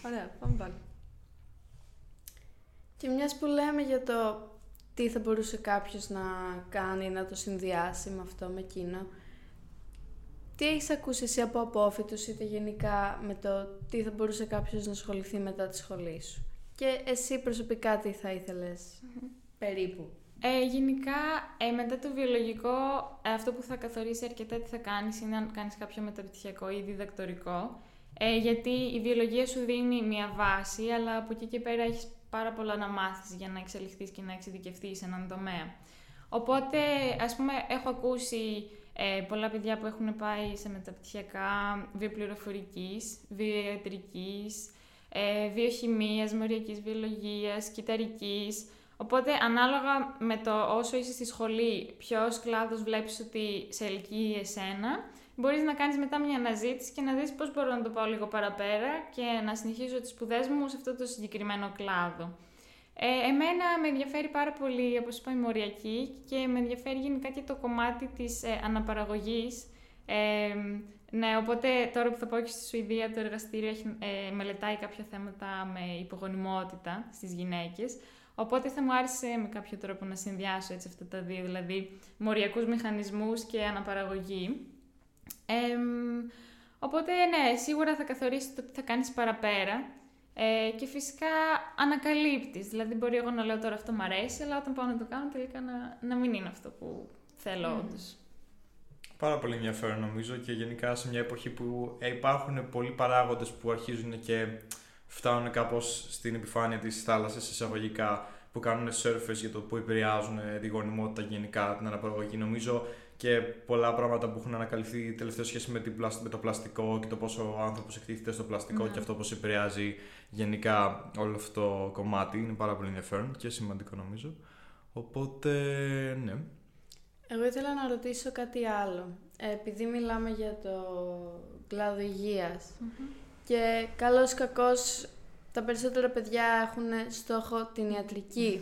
Ωραία, πάμε πάλι. Και μιας που λέμε για το τι θα μπορούσε κάποιος να κάνει, να το συνδυάσει με αυτό, με εκείνο, τι έχεις ακούσει εσύ από απόφοιτους, είτε γενικά με το τι θα μπορούσε κάποιος να ασχοληθεί μετά τη σχολή σου; Και εσύ προσωπικά τι θα ηθελες περίπου; Ε, γενικά, ε, μετά το βιολογικό, ε, αυτό που θα καθορίσει αρκετά τι θα κάνεις είναι αν κάνεις κάποιο μεταπτυχιακό ή διδακτορικό. Ε, γιατί η βιολογία σου δίνει μια βάση, αλλά από εκεί και πέρα έχεις πάρα πολλά να μάθεις για να εξελιχθείς και να εξειδικευτείς σε έναν τομέα. Οπότε, ας πούμε, έχω ακούσει ε, πολλά παιδιά που έχουν πάει σε μεταπτυχιακά βιοπληροφορικής, βιοιατρικής, ε, βιοχημίας, μοριακής βιολογίας, κυταρικής, Οπότε, ανάλογα με το όσο είσαι στη σχολή, ποιος κλάδος βλέπεις ότι σε ελκύει εσένα, μπορείς να κάνεις μετά μια αναζήτηση και να δεις πώς μπορώ να το πάω λίγο παραπέρα και να συνεχίσω τις σπουδές μου σε αυτό το συγκεκριμένο κλάδο. Ε, εμένα με ενδιαφέρει πάρα πολύ, όπως είπα, η μοριακή και με ενδιαφέρει γενικά και το κομμάτι της ε, αναπαραγωγής. Ε, ναι, οπότε τώρα που θα πάω και στη Σουηδία, το εργαστήριο έχει, ε, μελετάει κάποια θέματα με υπογονιμότητα στις γυναίκες. Οπότε θα μου άρεσε με κάποιο τρόπο να συνδυάσω έτσι αυτά τα δύο, δηλαδή μοριακούς μηχανισμούς και αναπαραγωγή. Ε, οπότε, ναι, σίγουρα θα καθορίσει το τι θα κάνεις παραπέρα. Ε, και φυσικά ανακαλύπτεις. Δηλαδή, μπορεί εγώ να λέω τώρα αυτό μου αρέσει, αλλά όταν πάω να το κάνω, τελικά να, να μην είναι αυτό που θέλω mm. όντως. Πάρα πολύ ενδιαφέρον νομίζω και γενικά σε μια εποχή που υπάρχουν πολλοί παράγοντες που αρχίζουν και φτάνουν κάπως στην επιφάνεια της θάλασσας εισαγωγικά που κάνουν surface για το που επηρεάζουν τη γονιμότητα γενικά, την αναπαραγωγή. Νομίζω και πολλά πράγματα που έχουν ανακαλυφθεί τελευταία σχέση με, την, με το πλαστικό και το πόσο ο άνθρωπος εκτίθεται στο πλαστικό ναι. και αυτό πώς επηρεάζει γενικά όλο αυτό το κομμάτι. Είναι πάρα πολύ ενδιαφέρον και σημαντικό νομίζω. Οπότε, ναι. Εγώ ήθελα να ρωτήσω κάτι άλλο. Ε, επειδή μιλάμε για το κλάδο και καλώς κακώς τα περισσότερα παιδιά έχουν στόχο την ιατρική.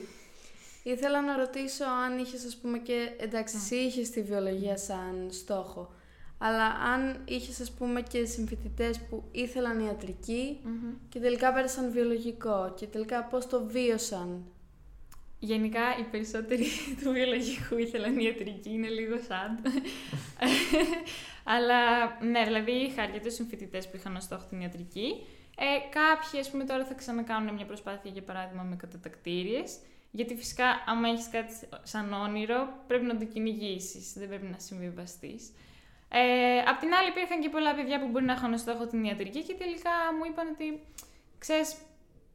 Ήθελα να ρωτήσω αν είχες, ας πούμε, και εντάξει, εσύ είχες τη βιολογία σαν στόχο. Αλλά αν είχες, ας πούμε, και συμφοιτητές που ήθελαν και τελικά πέρασαν βιολογικό και τελικά πώς το βίωσαν; Γενικά οι περισσότεροι <laughs> του βιολογικού ήθελαν ιατρική, είναι λίγο σαν. Αλλά ναι, δηλαδή είχα αρκετούς συμφοιτητές που είχαν ως στόχο την ιατρική. Ε, κάποιοι, ας πούμε, τώρα θα ξανακάνουν μια προσπάθεια, για παράδειγμα, με κατατακτήριες. Γιατί φυσικά, άμα έχεις κάτι σαν όνειρο, πρέπει να το κυνηγήσεις. Δεν πρέπει να συμβιβαστείς. Ε, απ' την άλλη, υπήρχαν και πολλά παιδιά που μπορεί να είχαν στόχο την ιατρική και τελικά μου είπαν ότι ξέρεις,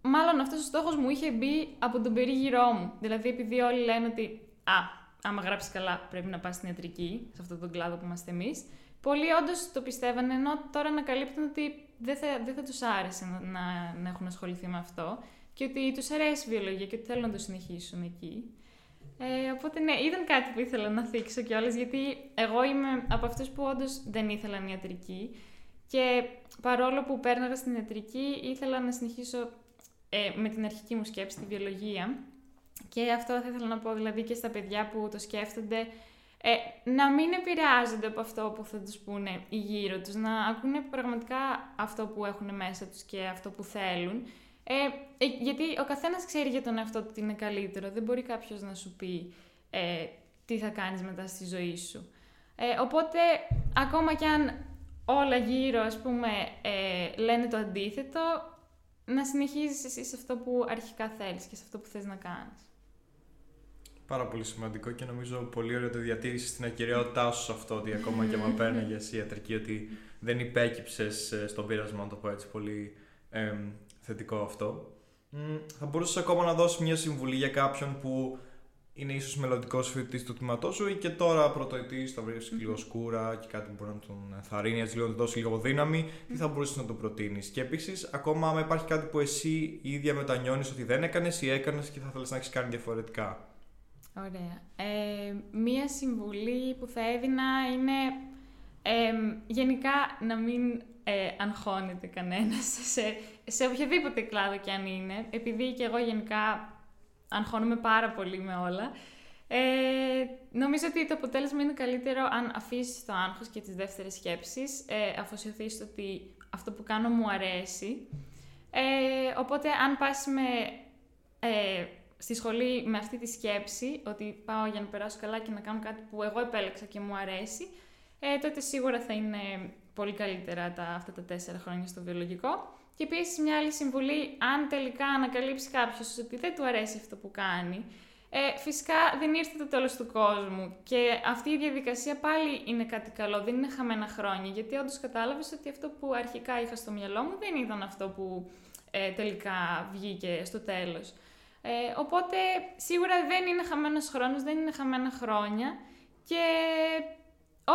μάλλον αυτός ο στόχος μου είχε μπει από τον περίγυρό μου. Δηλαδή, επειδή όλοι λένε ότι Α, άμα γράψεις καλά, πρέπει να πας στην ιατρική, σε αυτόν τον κλάδο που είμαστε εμείς. Πολλοί όντως το πιστεύανε, ενώ τώρα ανακαλύπτουν ότι δεν θα, δεν θα τους άρεσε να, να, να έχουν ασχοληθεί με αυτό και ότι τους αρέσει η βιολογία και ότι θέλουν να το συνεχίσουν εκεί. Ε, οπότε ναι, ήταν κάτι που ήθελα να θίξω κιόλας, γιατί εγώ είμαι από αυτούς που όντως δεν ήθελαν ιατρική και παρόλο που πέρναγα στην ιατρική, ήθελα να συνεχίσω ε, με την αρχική μου σκέψη, τη βιολογία. Και αυτό θα ήθελα να πω δηλαδή και στα παιδιά που το σκέφτονται, ε, να μην επηρεάζονται από αυτό που θα τους πούνε οι γύρω τους, να ακούνε πραγματικά αυτό που έχουν μέσα τους και αυτό που θέλουν ε, ε, γιατί ο καθένας ξέρει για τον εαυτό του τι είναι καλύτερο. Δεν μπορεί κάποιος να σου πει ε, τι θα κάνεις μετά στη ζωή σου. Ε, οπότε, ακόμα κι αν όλα γύρω, ας πούμε, ε, λένε το αντίθετο, να συνεχίζεις εσύ σε αυτό που αρχικά θέλεις και σε αυτό που θες να κάνεις. Πάρα πολύ σημαντικό και νομίζω πολύ ωραίο το διατήρηση στην ακυριότητά σου σε αυτό ότι ακόμα και <laughs> αν παίρνει ιατρική ότι δεν υπέκυψες στον πείρασμα, να το πω έτσι πολύ θετικό αυτό. Θα μπορούσες ακόμα να δώσεις μια συμβουλή για κάποιον που είναι ίσως μελλοντικός φοιτητής του τμήματός σου ή και τώρα πρωτοετής, θα βρεις λίγο σκούρα και κάτι που μπορεί να τον ενθαρρύνει, έτσι λίγο να του δώσεις λίγο δύναμη, τι θα μπορούσες να το προτείνεις. Και επίσης, ακόμα αν υπάρχει κάτι που εσύ η ίδια μετανιώνεις ότι δεν έκανες ή έκανες και θα θέλεις να έχεις κάνει διαφορετικά. Ωραία. Ε, μία συμβουλή που θα έδινα είναι γενικά να μην ε, αγχώνεται κανένας σε, σε οποιοδήποτε κλάδο κι αν είναι, επειδή και εγώ γενικά αγχώνομαι πάρα πολύ με όλα. Ε, νομίζω ότι το αποτέλεσμα είναι καλύτερο αν αφήσεις το άγχος και τις δεύτερες σκέψεις, ε, αφοσιωθείς στο ότι αυτό που κάνω μου αρέσει. Ε, οπότε αν πας με, ε, στη σχολή με αυτή τη σκέψη, ότι πάω για να περάσω καλά και να κάνω κάτι που εγώ επέλεξα και μου αρέσει, ε, τότε σίγουρα θα είναι πολύ καλύτερα τα, αυτά τα τέσσερα χρόνια στο βιολογικό. Και επίσης μια άλλη συμβουλή, αν τελικά ανακαλύψει κάποιος ότι δεν του αρέσει αυτό που κάνει, ε, φυσικά δεν ήρθε το τέλος του κόσμου. Και αυτή η διαδικασία πάλι είναι κάτι καλό, δεν είναι χαμένα χρόνια. Γιατί όντως κατάλαβες ότι αυτό που αρχικά είχα στο μυαλό μου δεν ήταν αυτό που ε, τελικά βγήκε στο τέλος. Ε, οπότε σίγουρα δεν είναι χαμένος χρόνος, δεν είναι χαμένα χρόνια και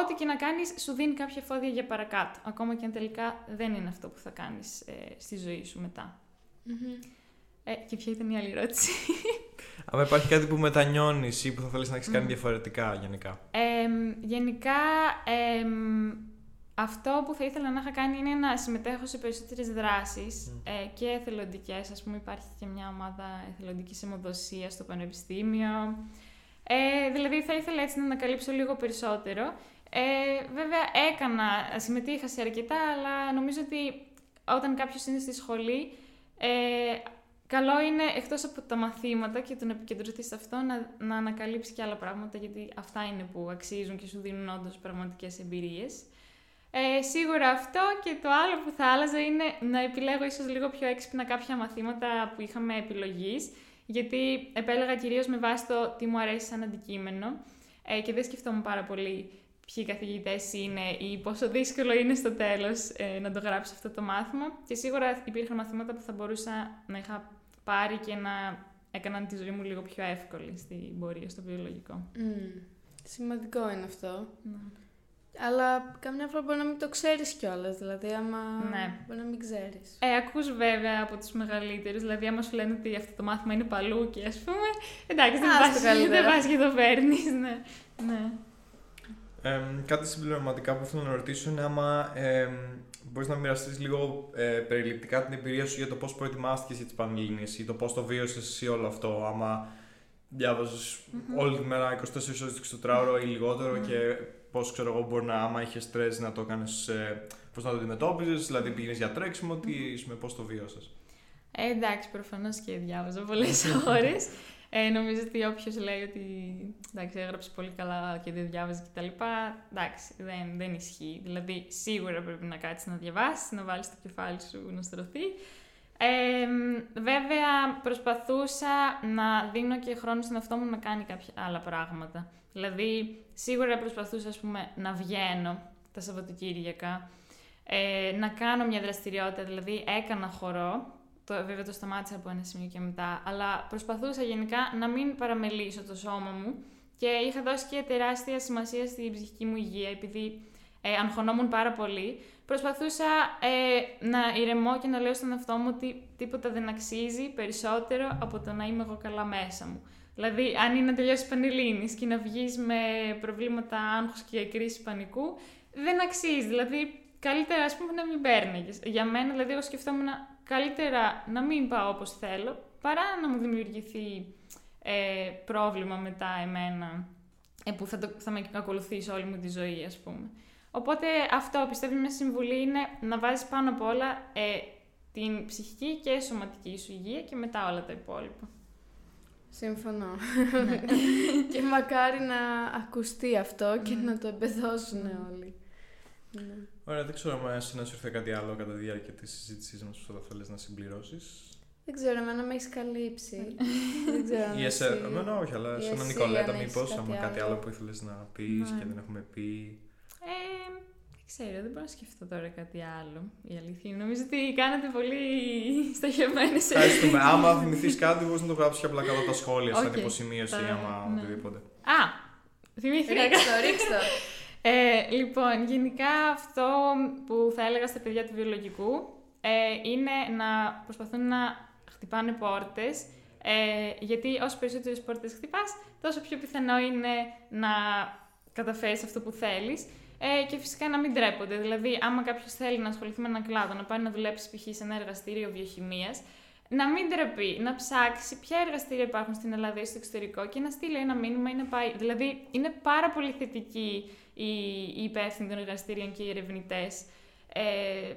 ό,τι και να κάνεις σου δίνει κάποια εφόδια για παρακάτω. Ακόμα και αν τελικά δεν είναι αυτό που θα κάνεις ε, στη ζωή σου μετά. Ε, και ποια ήταν η άλλη ερώτηση; <laughs> Αν υπάρχει κάτι που μετανιώνεις ή που θα θέλεις να έχεις κάνει διαφορετικά γενικά. γενικά, αυτό που θα ήθελα να είχα κάνει είναι να συμμετέχω σε περισσότερες δράσεις ε, και εθελοντικές. Ας πούμε υπάρχει και μια ομάδα εθελοντικής αιμοδοσίας στο Πανεπιστήμιο. Ε, δηλαδή θα ήθελα έτσι να ανακαλύψω λίγο περισσότερο. Ε, βέβαια έκανα, συμμετείχα σε αρκετά, αλλά νομίζω ότι όταν κάποιος είναι στη σχολή, ε, καλό είναι εκτός από τα μαθήματα και το να επικεντρωθεί σε αυτό, να, να ανακαλύψει και άλλα πράγματα, γιατί αυτά είναι που αξίζουν και σου δίνουν όντως πραγματικές εμπειρίες. Ε, σίγουρα αυτό και το άλλο που θα άλλαζα είναι να επιλέγω ίσως λίγο πιο έξυπνα κάποια μαθήματα που είχαμε επιλογής, γιατί επέλεγα κυρίως με βάση το τι μου αρέσει σαν αντικείμενο ε, και δεν σκεφτόμουν πάρα πολύ ποιοι καθηγητές είναι ή πόσο δύσκολο είναι στο τέλος ε, να το γράψει αυτό το μάθημα. Και σίγουρα υπήρχαν μαθήματα που θα μπορούσα να είχα πάρει και να έκαναν τη ζωή μου λίγο πιο εύκολη στην πορεία στο βιολογικό. Mm. Σημαντικό είναι αυτό. Ναι. Αλλά καμιά φορά μπορεί να μην το ξέρεις κιόλας. Δηλαδή, άμα. Ναι. Μπορεί να μην ξέρεις. Ε, ακούς βέβαια από τους μεγαλύτερους. Δηλαδή, άμα σου λένε ότι αυτό το μάθημα είναι παλούκι, ας πούμε. Εντάξει, δεν πα και το παίρνεις. Ναι. ναι. Ε, κάτι συμπληρωματικά που ήθελα να ρωτήσω είναι άμα ε, μπορείς να μοιραστείς λίγο ε, περιληπτικά την εμπειρία σου για το πώς προετοιμάστηκες για τις Πανελλήνιες ή το πώς το βίωσες εσύ όλο αυτό. Άμα διάβαζες mm-hmm. όλη τη μέρα 24 ώρες 24 ώρο ή λιγοτερο mm-hmm. και πώς ξέρω εγώ μπορεί να, άμα είχες στρε να το κάνει. Ε, πώς να το αντιμετώπιζες, δηλαδή πήγαινες για τρέξιμο, τι, με πώς το βίωσες. Ε, εντάξει, προφανώς και διάβαζα πολλές <laughs> ώρες. Ε, νομίζω ότι όποιος λέει ότι εντάξει, έγραψε πολύ καλά και δεν διάβαζε κτλ. Εντάξει, δεν, δεν ισχύει. Δηλαδή, σίγουρα πρέπει να κάτσεις να διαβάσεις, να βάλεις το κεφάλι σου να στρωθεί. Ε, βέβαια, προσπαθούσα να δίνω και χρόνο στον εαυτό μου να κάνει κάποια άλλα πράγματα. Δηλαδή, σίγουρα προσπαθούσα, ας πούμε, να βγαίνω τα Σαββατοκύριακα, ε, να κάνω μια δραστηριότητα, δηλαδή έκανα χορό, το, βέβαια το σταμάτησα από ένα σημείο και μετά, αλλά προσπαθούσα γενικά να μην παραμελήσω το σώμα μου και είχα δώσει και τεράστια σημασία στην ψυχική μου υγεία, επειδή ε, αγχωνόμουν πάρα πολύ. Προσπαθούσα ε, να ηρεμώ και να λέω στον εαυτό μου ότι τίποτα δεν αξίζει περισσότερο από το να είμαι εγώ καλά μέσα μου. Δηλαδή, αν είναι να τελειώσει πανελλήνης και να βγεις με προβλήματα άγχους και κρίση πανικού, δεν αξίζει. Δηλαδή, καλύτερα ας πούμε να μην παίρνεις. Για μένα, δηλαδή, εγώ σκεφτόμουν καλύτερα να μην πάω όπως θέλω, παρά να μου δημιουργηθεί ε, πρόβλημα μετά εμένα, ε, που θα, το, θα με ακολουθήσει όλη μου τη ζωή, ας πούμε. Οπότε αυτό πιστεύω μια συμβουλή είναι να βάζεις πάνω απ' όλα ε, την ψυχική και σωματική σου υγεία και μετά όλα τα υπόλοιπα. Συμφωνώ. Ναι. <laughs> και μακάρι να ακουστεί αυτό και ναι. να το εμπεδώσουν ναι. όλοι. Ναι. Ωραία, δεν ξέρω αν σου ήρθε κάτι άλλο κατά τη διάρκεια της συζήτησής μας που θα θέλεις να συμπληρώσεις. Δεν ξέρω, εμένα με έχεις καλύψει. δεν ξέρω. Ή εσένα, εμένα όχι, αλλά στον Νικολέτα, μήπως άμα κάτι άλλο που ήθελες να πεις ναι. και δεν έχουμε πει. Ε, δεν ξέρω, δεν μπορώ να σκεφτώ τώρα κάτι άλλο. Η αλήθεια Νομίζω ότι κάνατε πολύ στοχευμένες Ευχαριστούμε. άμα θυμηθείς κάτι, μπορείς να το γράψεις απλά κάτω τα σχόλια, σαν υποσημείωση ή άμα ναι. οτιδήποτε. Α! Θυμήθηκα. Ρίξτο, ρίξτο. Ε, λοιπόν, γενικά αυτό που θα έλεγα στα παιδιά του βιολογικού ε, είναι να προσπαθούν να χτυπάνε πόρτες, ε, γιατί όσο περισσότερες πόρτες χτυπάς, τόσο πιο πιθανό είναι να καταφέρεις αυτό που θέλεις. Ε, και φυσικά να μην τρέπονται. Δηλαδή, άμα κάποιος θέλει να ασχοληθεί με έναν κλάδο, να πάει να δουλέψει π.χ. σε ένα εργαστήριο βιοχημίας, να μην τρεπεί, να ψάξει ποια εργαστήρια υπάρχουν στην Ελλάδα ή στο εξωτερικό και να στείλει ένα μήνυμα ή να πάει. Δηλαδή, είναι πάρα πολύ θετική οι, οι υπεύθυνοι των εργαστήριων και οι ερευνητές. Ε,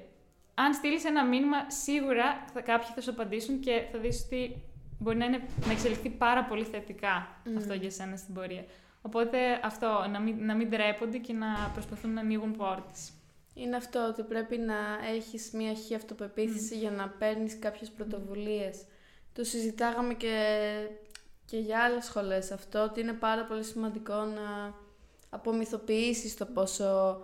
αν στείλεις ένα μήνυμα, σίγουρα θα, κάποιοι θα σου απαντήσουν και θα δεις ότι μπορεί να, είναι, να εξελιχθεί πάρα πολύ θετικά αυτό για σένα στην πορεία. Οπότε αυτό, να μην, να μην ντρέπονται και να προσπαθούν να ανοίγουν πόρτες. Είναι αυτό ότι πρέπει να έχεις μια χή αυτοπεποίθηση για να παίρνεις κάποιες πρωτοβουλίες. Το συζητάγαμε και, και για άλλες σχολές αυτό, ότι είναι πάρα πολύ σημαντικό να απομυθοποιήσεις το πόσο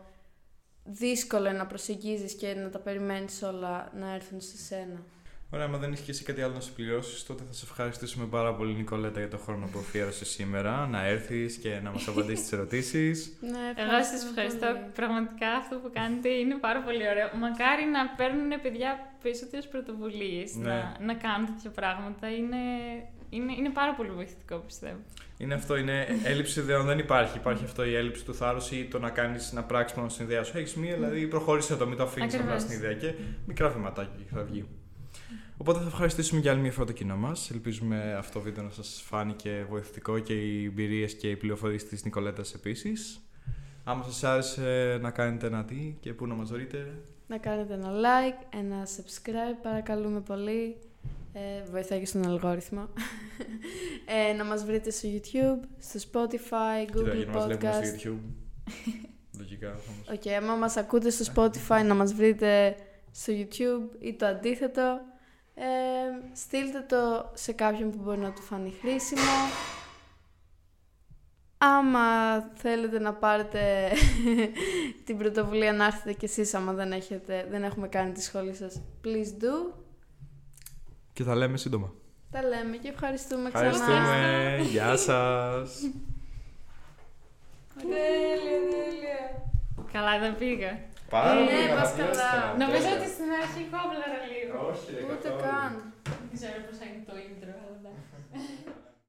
δύσκολο είναι να προσεγγίζεις και να τα περιμένεις όλα να έρθουν σε σένα. Ωραία, αν δεν έχει και εσύ κάτι άλλο να συμπληρώσει, τότε θα σε ευχαριστήσουμε πάρα πολύ, Νικολέτα, για το χρόνο που αφιέρωσες σήμερα να έρθεις και να μας απαντήσεις τις <laughs> ερωτήσεις. ναι, Εγώ σας ευχαριστώ. Πραγματικά αυτό που κάνετε είναι πάρα πολύ ωραίο. Μακάρι να παίρνουν παιδιά περισσότερες πρωτοβουλίες ναι. να, να κάνουν τέτοια πράγματα. Είναι Είναι, είναι πάρα πολύ βοηθητικό, πιστεύω. Είναι αυτό, είναι έλλειψη ιδεών δεν υπάρχει. Υπάρχει αυτό η έλλειψη του θάρρους ή το να κάνεις να πράξει μόνο στην ιδέα σου. Έχεις μία, δηλαδή προχώρησε το, μην το αφήνεις απλά στην ιδέα και μικρά βηματάκια θα βγει. Οπότε θα ευχαριστήσουμε για άλλη μια φορά το κοινό μας. Ελπίζουμε αυτό το βίντεο να σας φάνηκε βοηθητικό και οι εμπειρίες και οι πληροφορίες της Νικολέτας επίσης. Άμα σας άρεσε να κάνετε ένα τι και πού να μας βρείτε. Να κάνετε ένα like, ένα subscribe, παρακαλούμε πολύ. Ε, βοηθάει και στον αλγόριθμο. <laughs> ε, να μας βρείτε στο YouTube, στο Spotify, Google Κοίτα, Podcast. Κοίτα, μας στο YouTube. <laughs> Λογικά όμως. OK, okay, άμα μας ακούτε στο Spotify να μας βρείτε στο YouTube ή το αντίθετο. Ε, στείλτε το σε κάποιον που μπορεί να του φανεί χρήσιμο. Άμα θέλετε να πάρετε <laughs> την πρωτοβουλία να έρθετε κι εσείς άμα δεν, έχετε, δεν έχουμε κάνει τη σχόλη σας, please do. Και θα λέμε σύντομα. Τα λέμε και ευχαριστούμε ξανά. Ευχαριστούμε. Γεια σας. τέλεια, τέλεια. Καλά δεν πήγα. Πάρα πολύ ναι, καλά. Νομίζω ότι στην αρχή κόμπλαρα λίγο. Όχι, Ούτε καν. Δεν ξέρω πώς θα είναι το intro, αλλά <laughs>